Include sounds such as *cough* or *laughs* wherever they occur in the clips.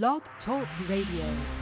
Blog Talk Radio.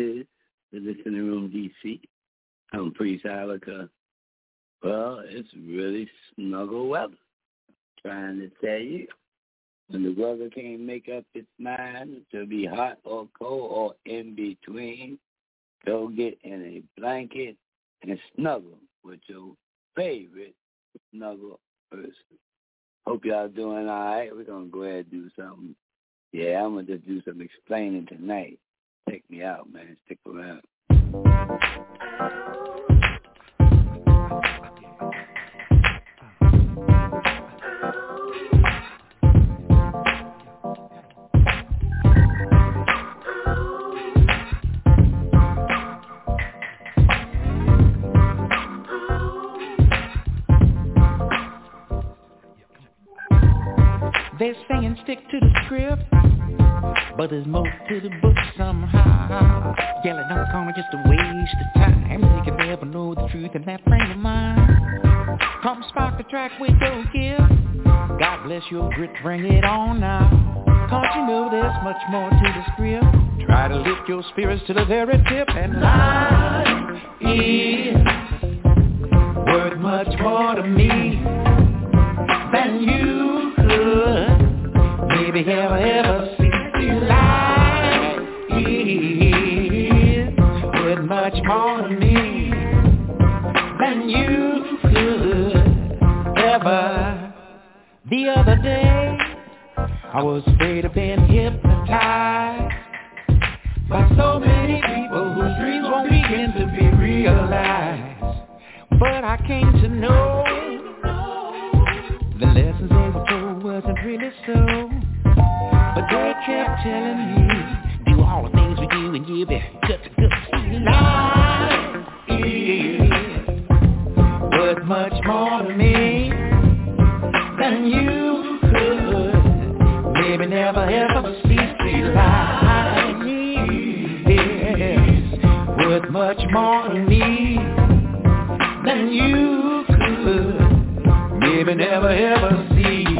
Is the Listening Room DC. I'm Priest Ilika. Well, it's really snuggle weather. I'm trying to tell you. When the weather can't make up its mind to be hot or cold or in between, go get in a blanket and snuggle with your favorite snuggle person. Hope y'all doing all right. We're to go ahead and do something. Yeah, I'm to just do some explaining tonight. Take me out, man. Stick around. They're saying stick to the script, but there's more to the book somehow. Yelling out corner just a waste of time. You can never know the truth in that frame of mind. Come spark the track with your gift. God bless your grit, bring it on now. Cause you know there's much more to the script. Try to lift your spirits to the very tip and life is worth much more to me than you could maybe ever ever is worth much more to me than you could ever. The other day, I was afraid of being hypnotized by so many people whose dreams won't begin to be realized. But I came to know the lessons they were told wasn't really so. But they kept telling me, do and give it gut to gut. Life is worth much more to me than you could. Maybe never ever see. See, life is worth much more to me than you could. Maybe never ever see.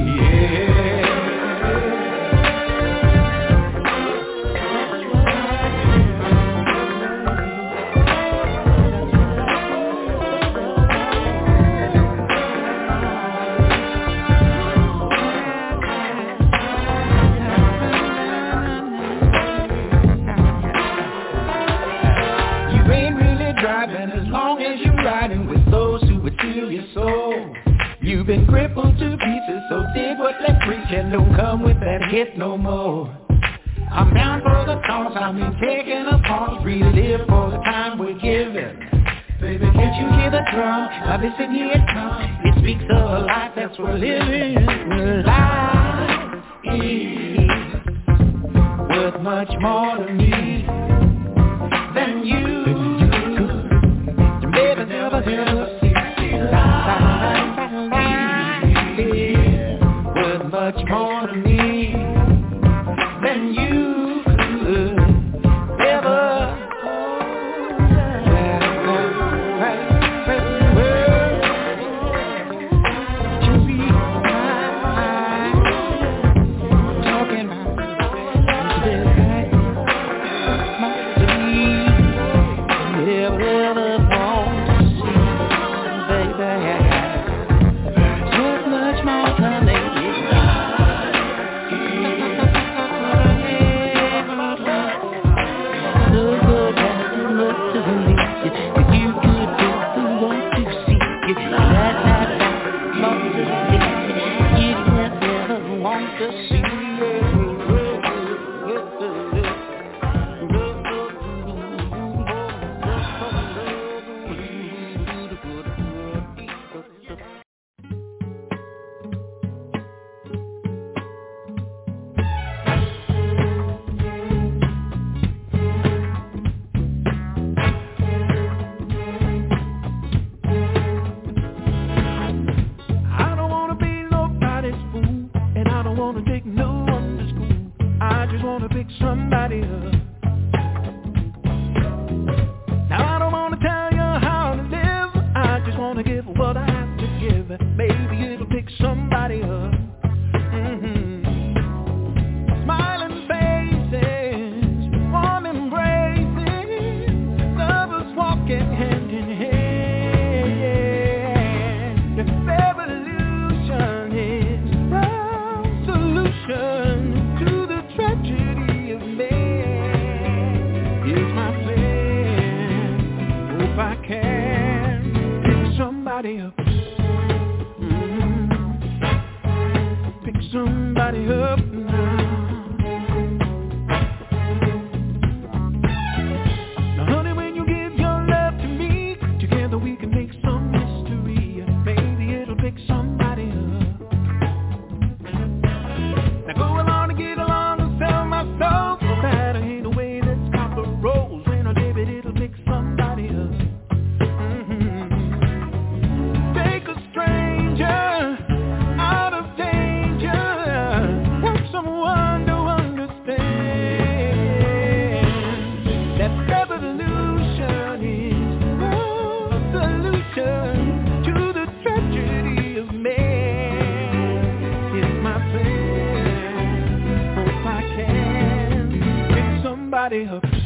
body up.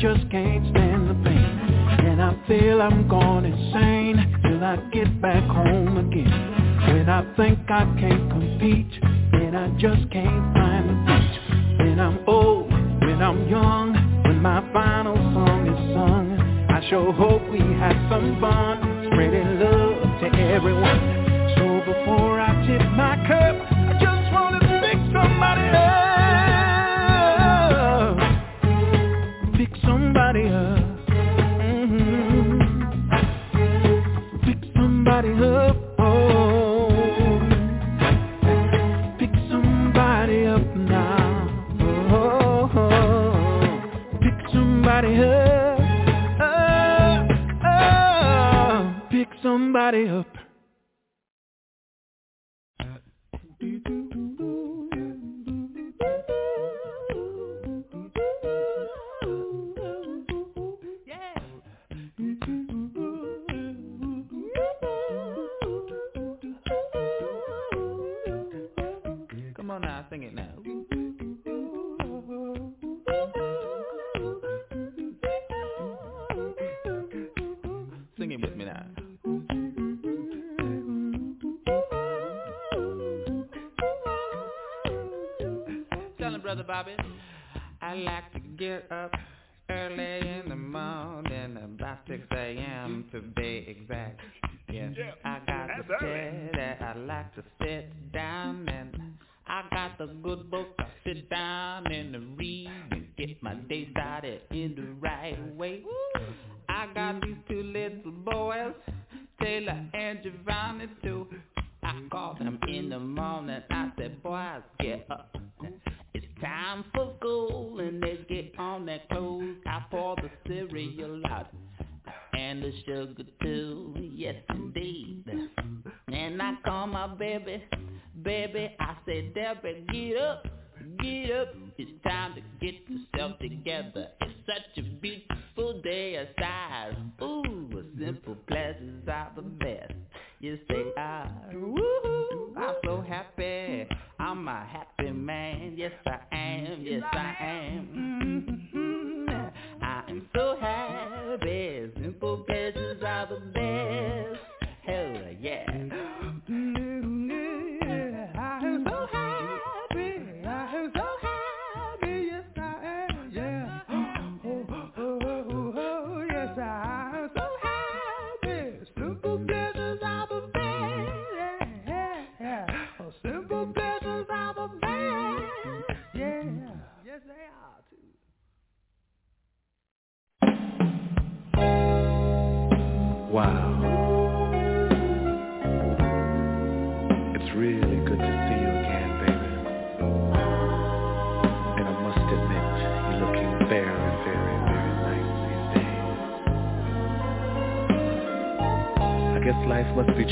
just can't stand the pain. And I feel I'm gone insane Till I get back home again. When I think I can't compete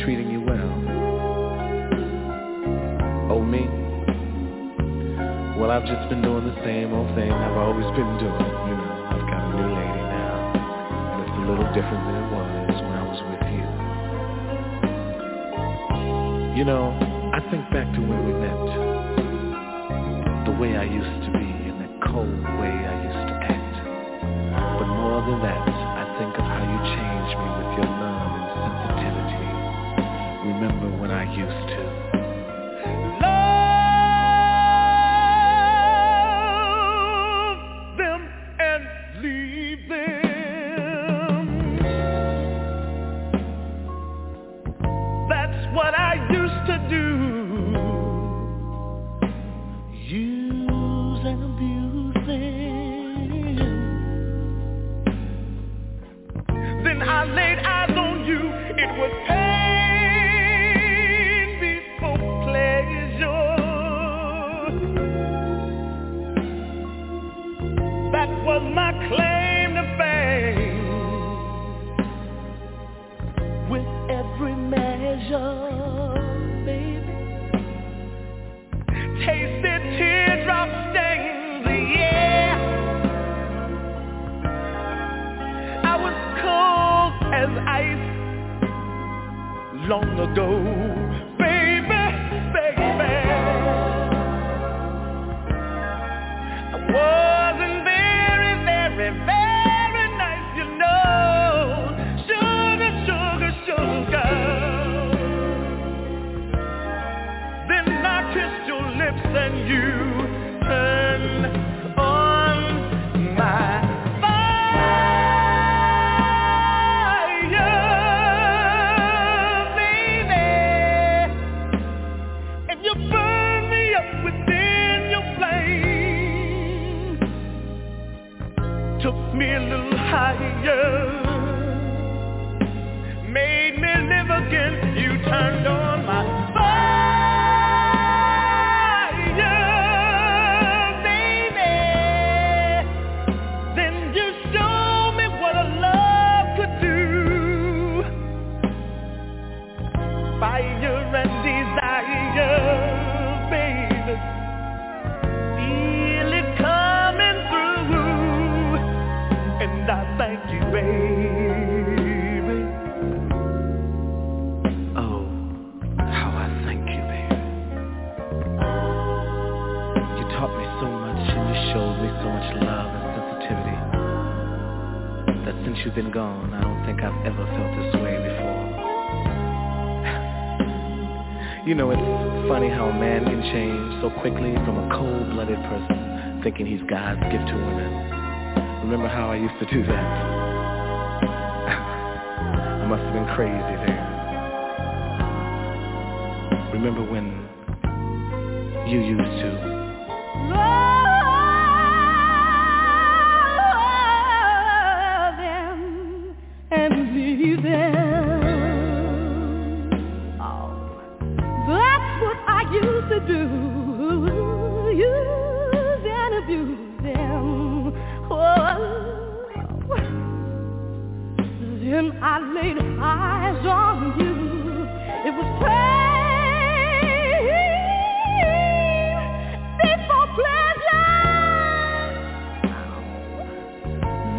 treating you well. Oh me. Well, I've just been doing the same old thing I've always been doing. You know, I've got a new lady now, and it's a little different than it was when I was with you. You know, I think back to when we met, the way I used to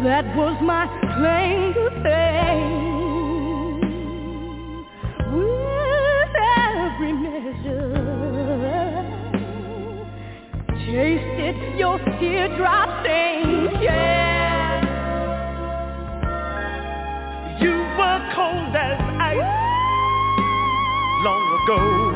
That was my claim to fame. With every measure, tasted your teardrop stains. Yeah, you were cold as ice long ago.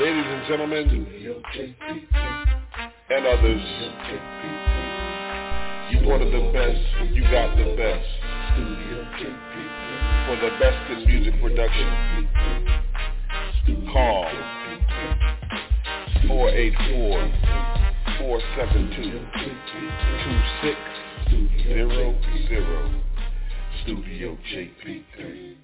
Ladies and gentlemen, and others, you wanted the best, you got the best. For the best in music production, call 484-472-2600, Studio JP3.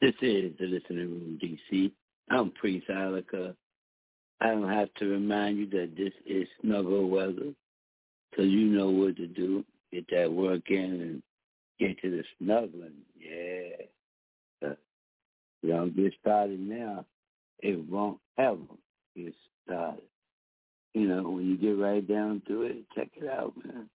This is the Listening Room DC. I'm Priest Ilika. I don't have to remind you that this is snuggle weather, so you know what to do. Get that work in and get to the snuggling. Yeah. You don't get started now, it won't ever get started. You know, when you get right down to it, check it out, man.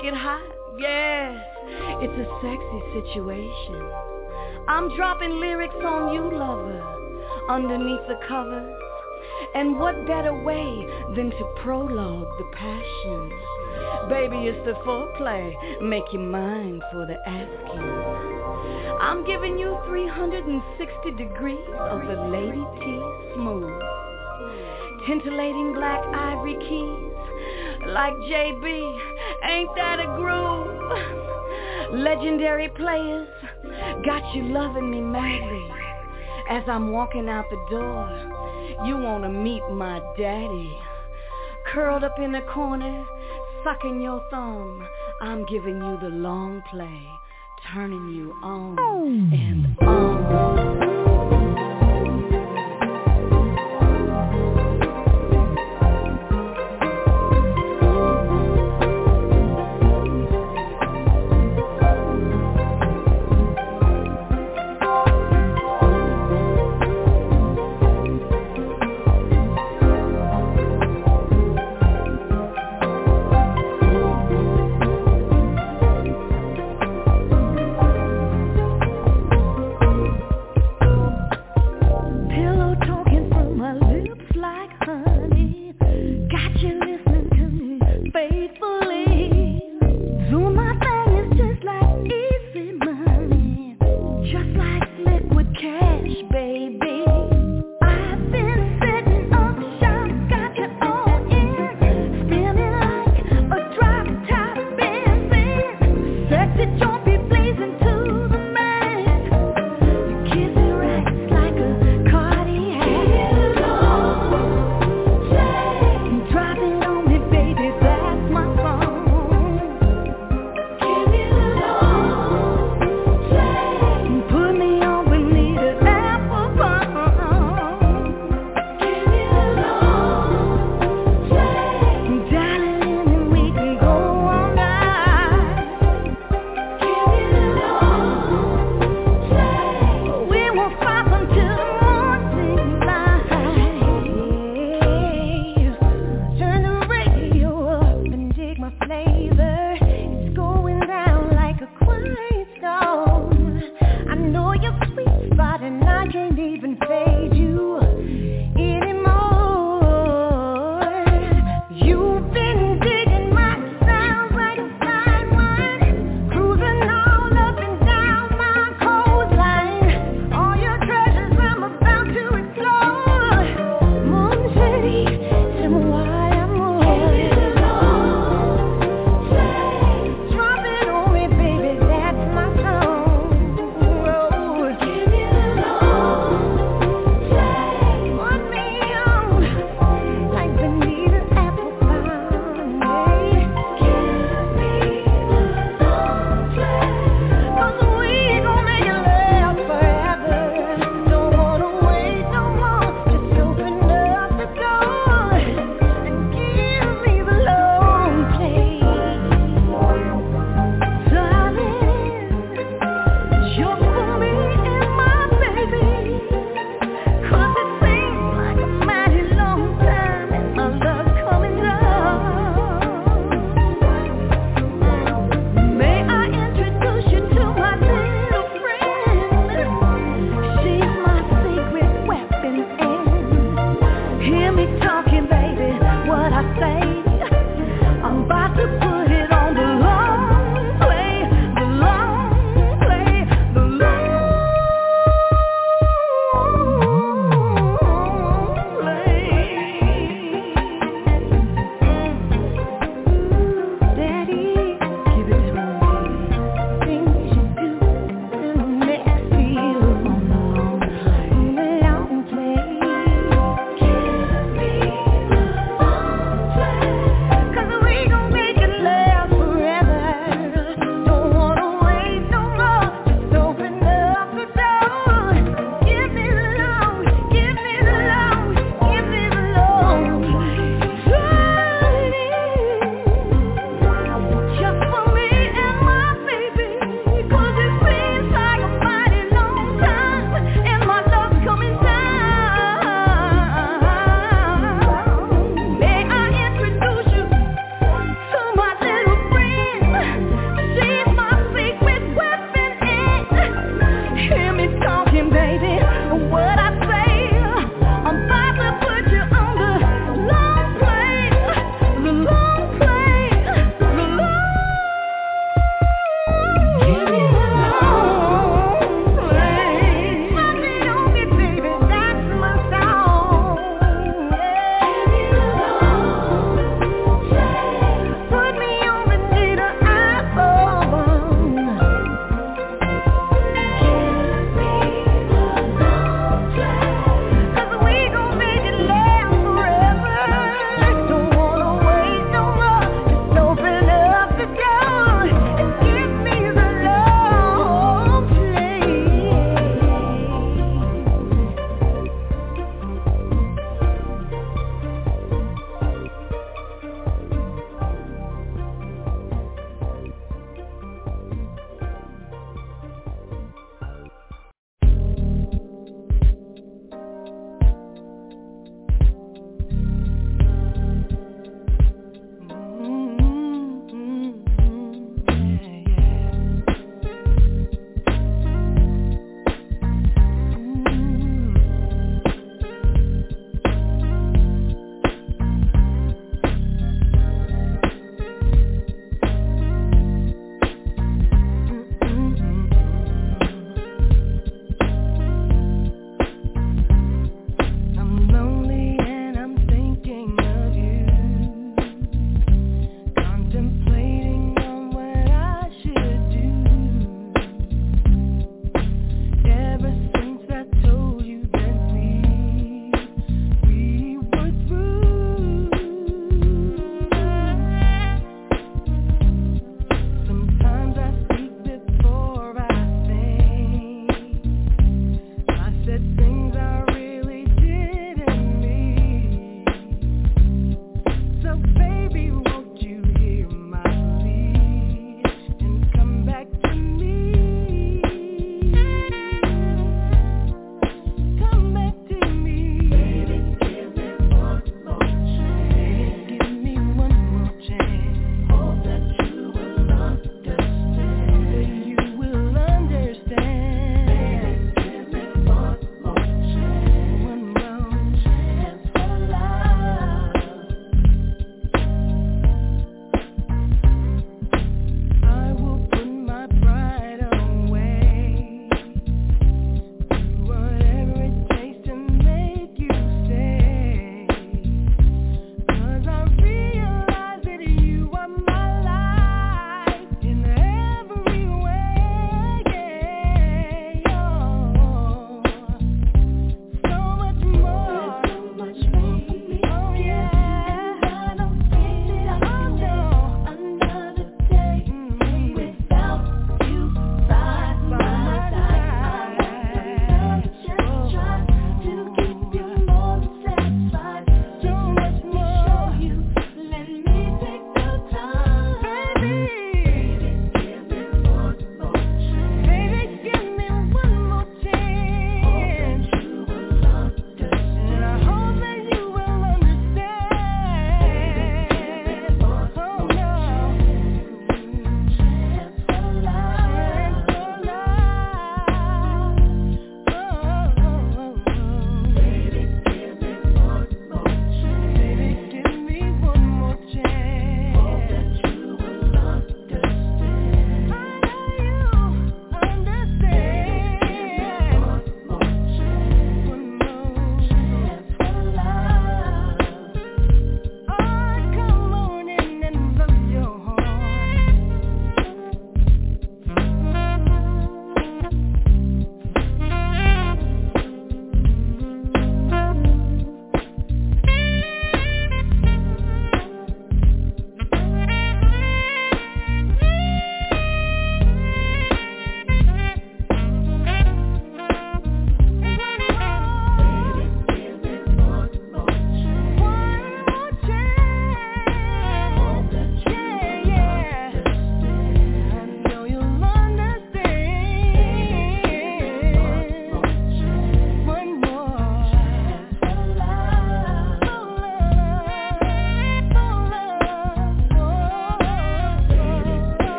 Make it hot, yes. It's a sexy situation. I'm dropping lyrics on you, lover, underneath the covers. And what better way than to prologue the passion? Baby, it's the foreplay. Make you mine for the asking. I'm giving you 360 degrees of the Lady T smooth. Tintillating black ivory keys like JB. Ain't that a groove? Legendary players got you loving me madly. As I'm walking out the door, you wanna meet my daddy. Curled up in the corner, sucking your thumb. I'm giving you the long play, turning you on and on.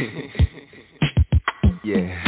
*laughs* yeah.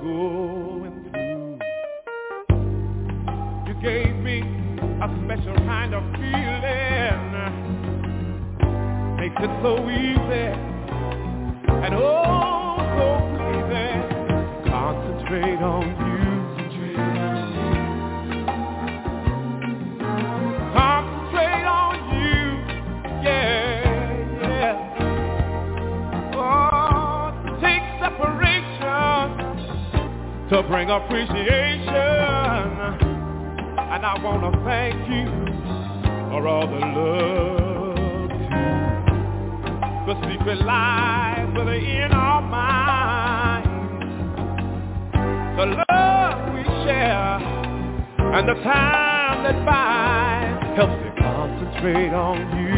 going through. You gave me a special kind of feeling. Makes it so easy. And oh, bring appreciation. And I want to thank you for all the love. The secret lies within our minds. The love we share and the time that binds helps me concentrate on you.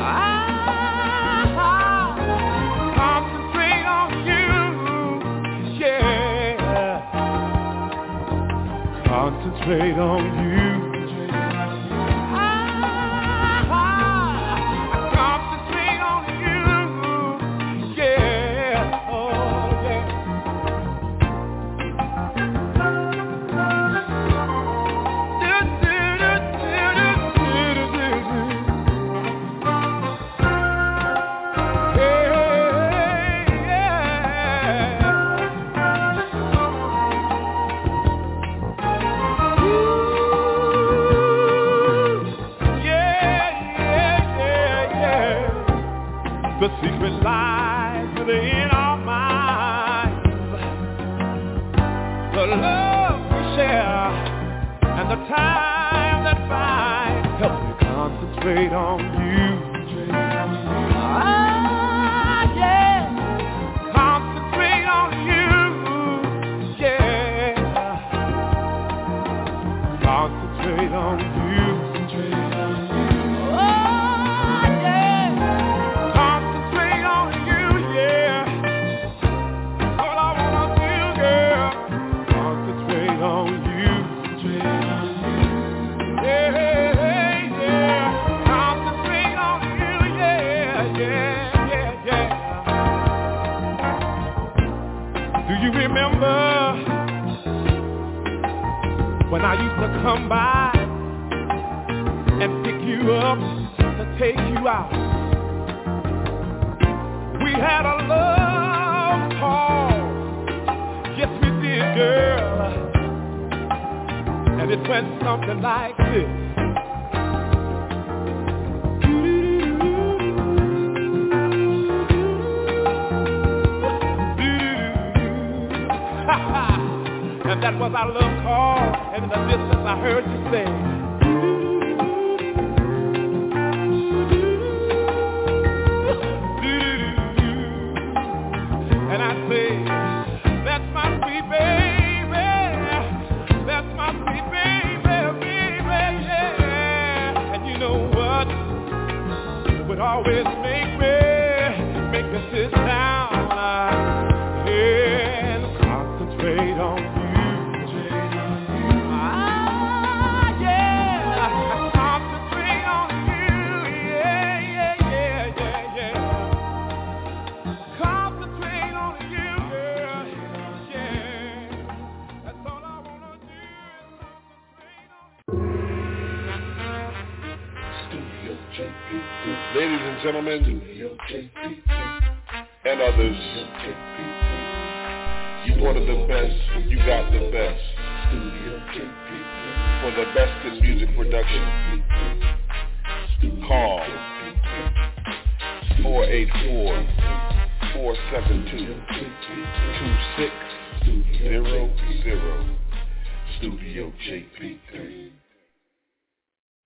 I played on you. ladies and gentlemen, and others. You wanted the best, you got the best. For the best in music production, call 484-472-2600. Studio JP3.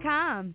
Com.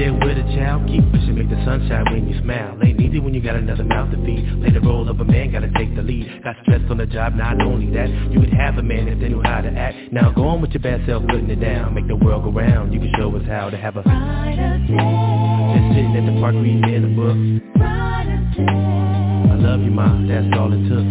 There with a child, keep make the sun shine when you smile. Ain't easy when you got another mouth to feed. Play the role of a man, gotta take the lead. Got stress on the job, not only that, you could a man if they knew how to act. Now go on with your bad self, putting it down. Make the world go round, you can show us how to have a Just sitting at the park reading in a book. I love you, ma, that's all it took.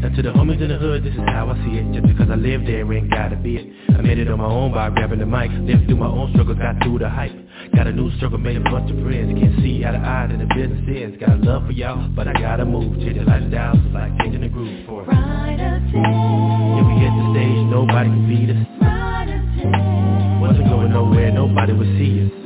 Now to the homies in the hood, this is how I see it. Just because I live there ain't gotta be it. I made it on my own by grabbing the mic. Lived through my own struggle, got through the hype Got a new circle, made a bunch of friends. Can't see eye to eye that the business is Got a love for y'all, but I gotta move. Change the lifestyle, so like changing the groove for it Yeah, we hit the stage, nobody can beat us. Wasn't going nowhere, nobody would see us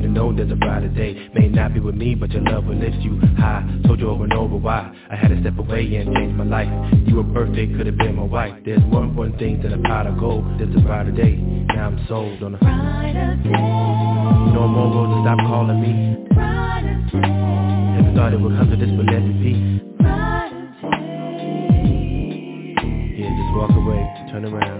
to know there's a brighter day. May not be with me, but your love will lift you high. Told you over and over why I had to step away and change my life. You were perfect, could have been my wife. There's more important things than a pot of. Gold There's a brighter day, now I'm sold on a brighter day. No more roads to stop calling me. Brighter day. Never thought it would come to this, but let it be Brighter day. Yeah, just walk away, turn around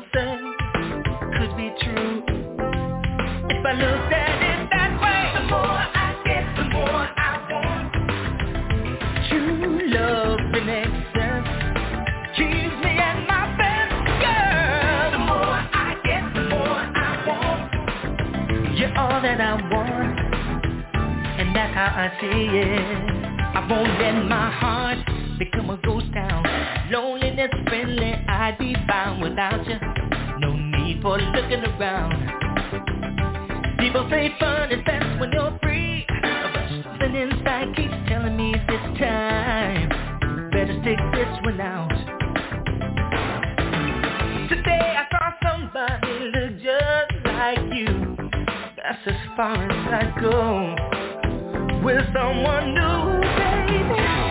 could be true. If I looked at it that way, the more I get, the more I want. True love relaxes. You're all that I want, and that's how I see it. I won't let my heart become a ghost town. Lonely Nothing it's friendly, I'd be fine without you. No need for looking around. People say fun is best when you're free. But something inside keeps telling me this time. Better stick this one out. Today I saw somebody look just like you. That's as far as I go. With someone new, baby.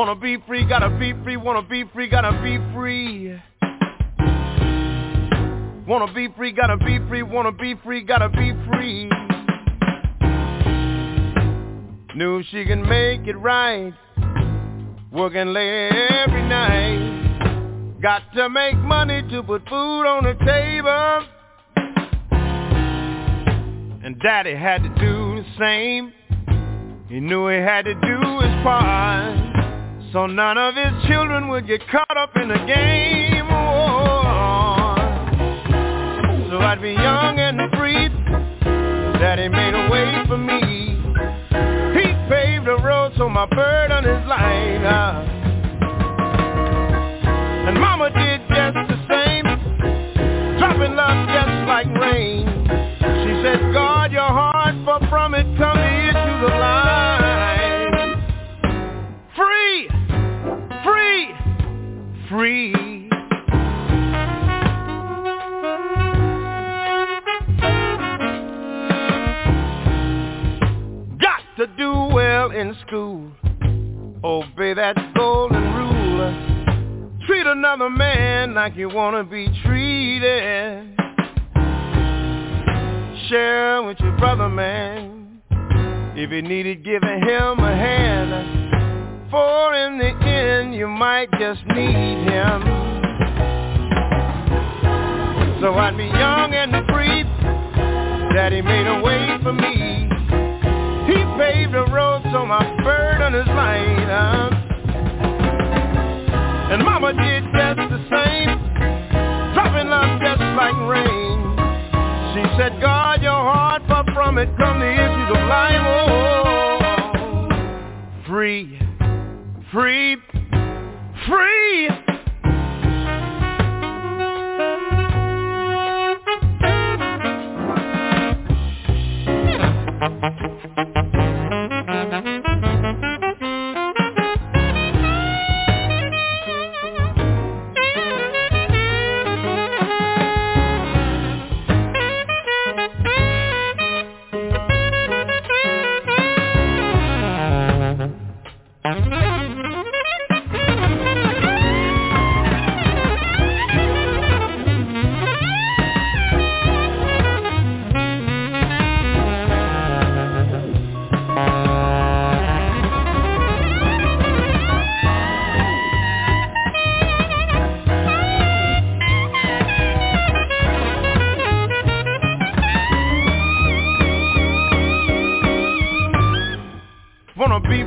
Wanna be free, gotta be free, wanna be free, gotta be free. Wanna be free, gotta be free, wanna be free, gotta be free. Knew she can make it right, working late every night. Got to make money to put food on the table. And daddy had to do the same. He knew he had to do his part. So none of his children would get caught up in the game. So I'd be young and free. Daddy made a way for me. He paved the road so my burden is light. Uh, and mama did free. Got to do well in school, obey that golden rule. Treat another man like you wanna be treated. Share with your brother, man. If you need it, give him a hand. For in the end you might just need him. So I'd be young and free Daddy made a way for me. He paved the road so my burden is light uh. And mama did just the same. Dropping love just like rain. She said guard your heart for from it come the issues of life. Oh, Free Free, free.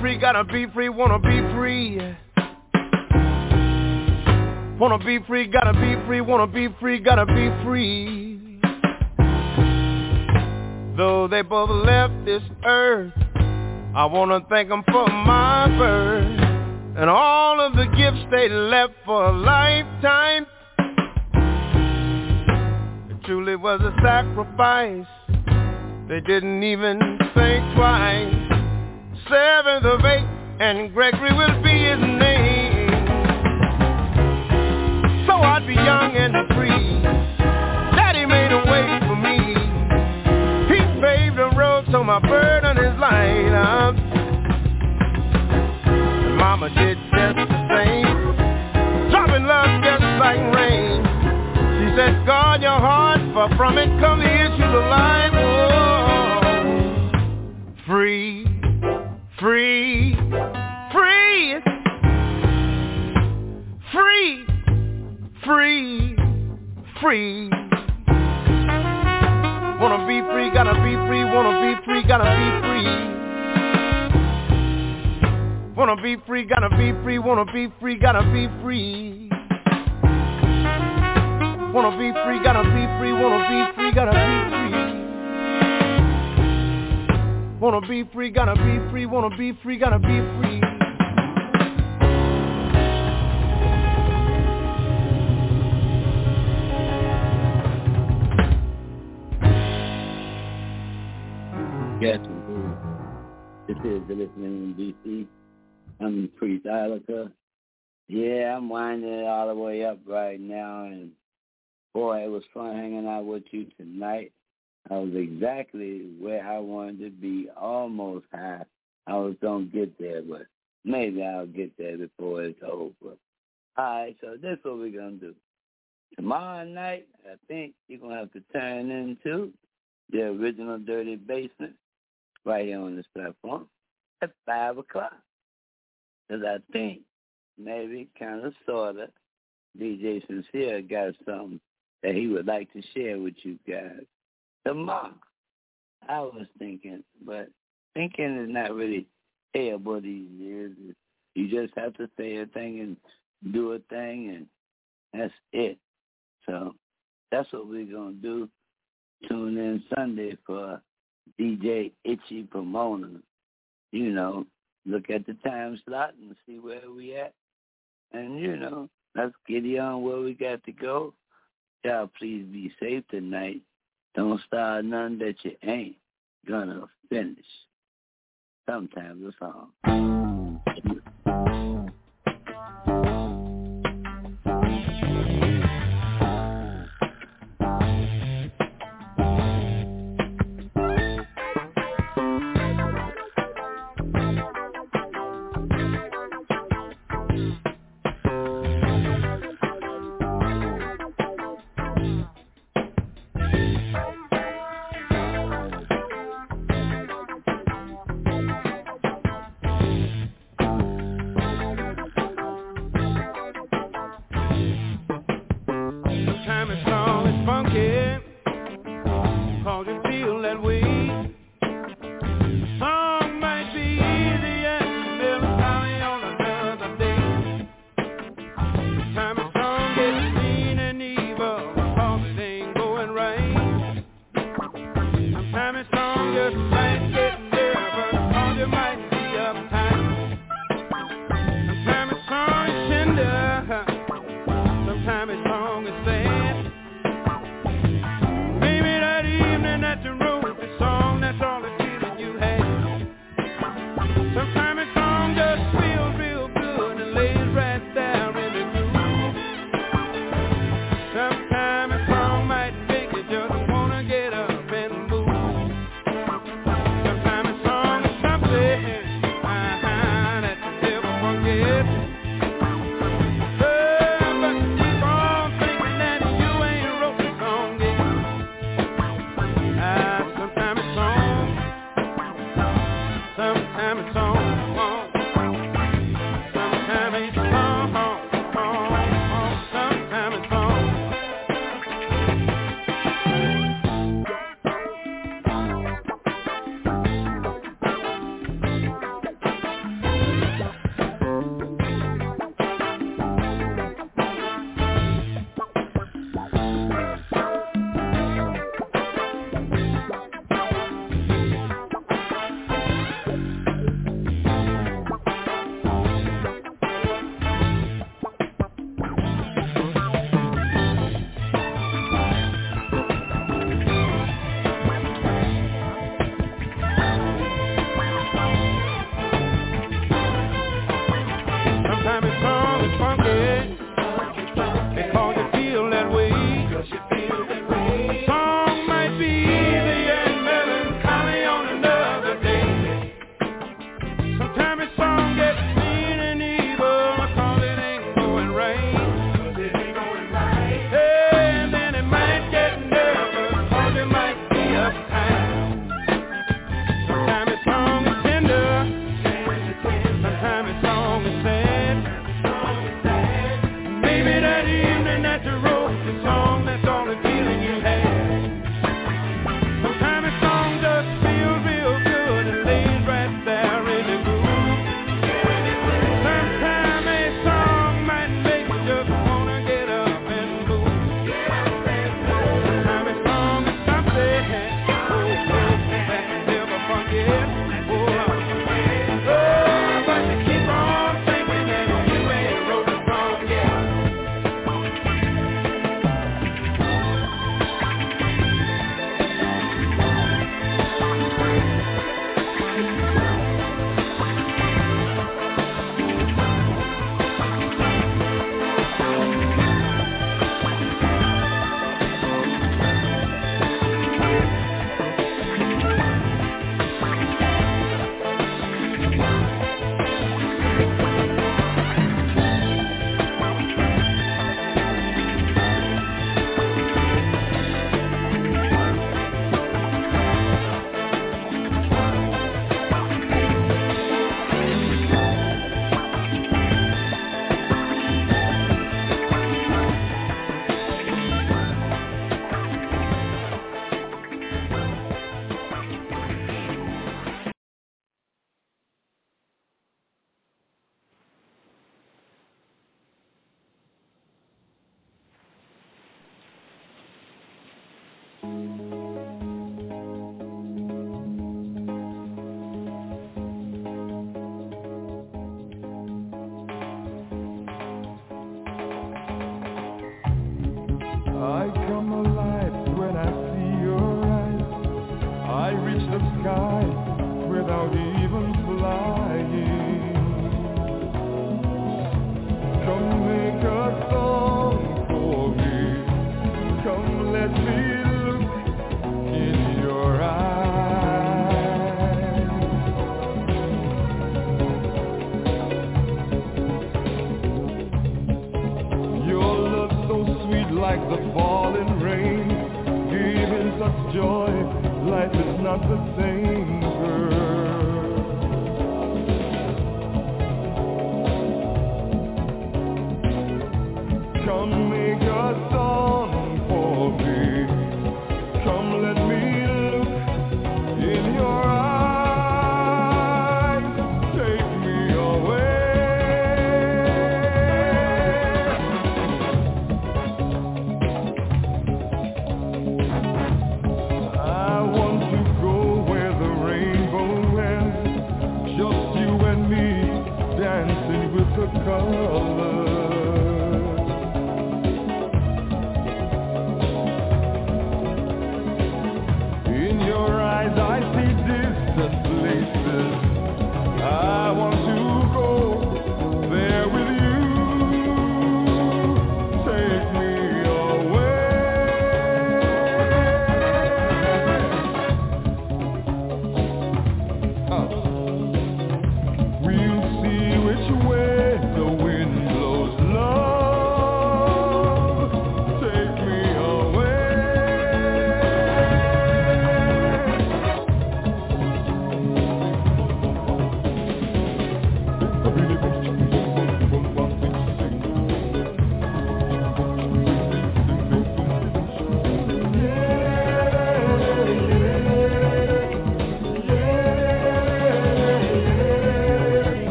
Free, gotta be free, wanna be free. Wanna be free, gotta be free, wanna be free, gotta be free. Though they both left this earth, I wanna thank them for my birth and all of the gifts they left for a lifetime. It truly was a sacrifice. They didn't even think twice. Seventh of eight, and Gregory will be his name. So I'd be young and free. Daddy made a way for me. He paved the road so my burden is light up. Mama did just the same. Dropping love just like rain. She said, guard your heart, for from it come the issues of life. Oh, free, free, free, free, free, free. Wanna be free, gotta be free, wanna be free, gotta be free. Wanna be free, gotta be free, wanna be free, gotta be free. Wanna be free, gotta be free, wanna be free, gotta be free. Wanna be free, gotta be free, wanna be free, gotta be free. Yes, indeed. This is the listening in DC. I'm Priest Ilika. Yeah, I'm winding it all the way up right now, and boy, it was fun hanging out with you tonight. I was exactly where I wanted to be, almost high. I was gonna get there, but maybe I'll get there before it's over. All right, so this is what we're gonna do. Tomorrow night, I think you're gonna have to turn into the original Dirty Basement right here on this platform at five o'clock. Because I think maybe, kind of, sort of, DJ Sincere got something that he would like to share with you guys tomorrow. I was thinking, but thinking is not really able these years. You just have to say a thing and do a thing, and that's it. So that's what we're going to do. Tune in Sunday for DJ Itchy Pomona. You know, look at the time slot and see where we at. And, you know, let's get on where we got to go. Y'all please be safe tonight. Don't start none that you ain't gonna finish. Sometimes it's song.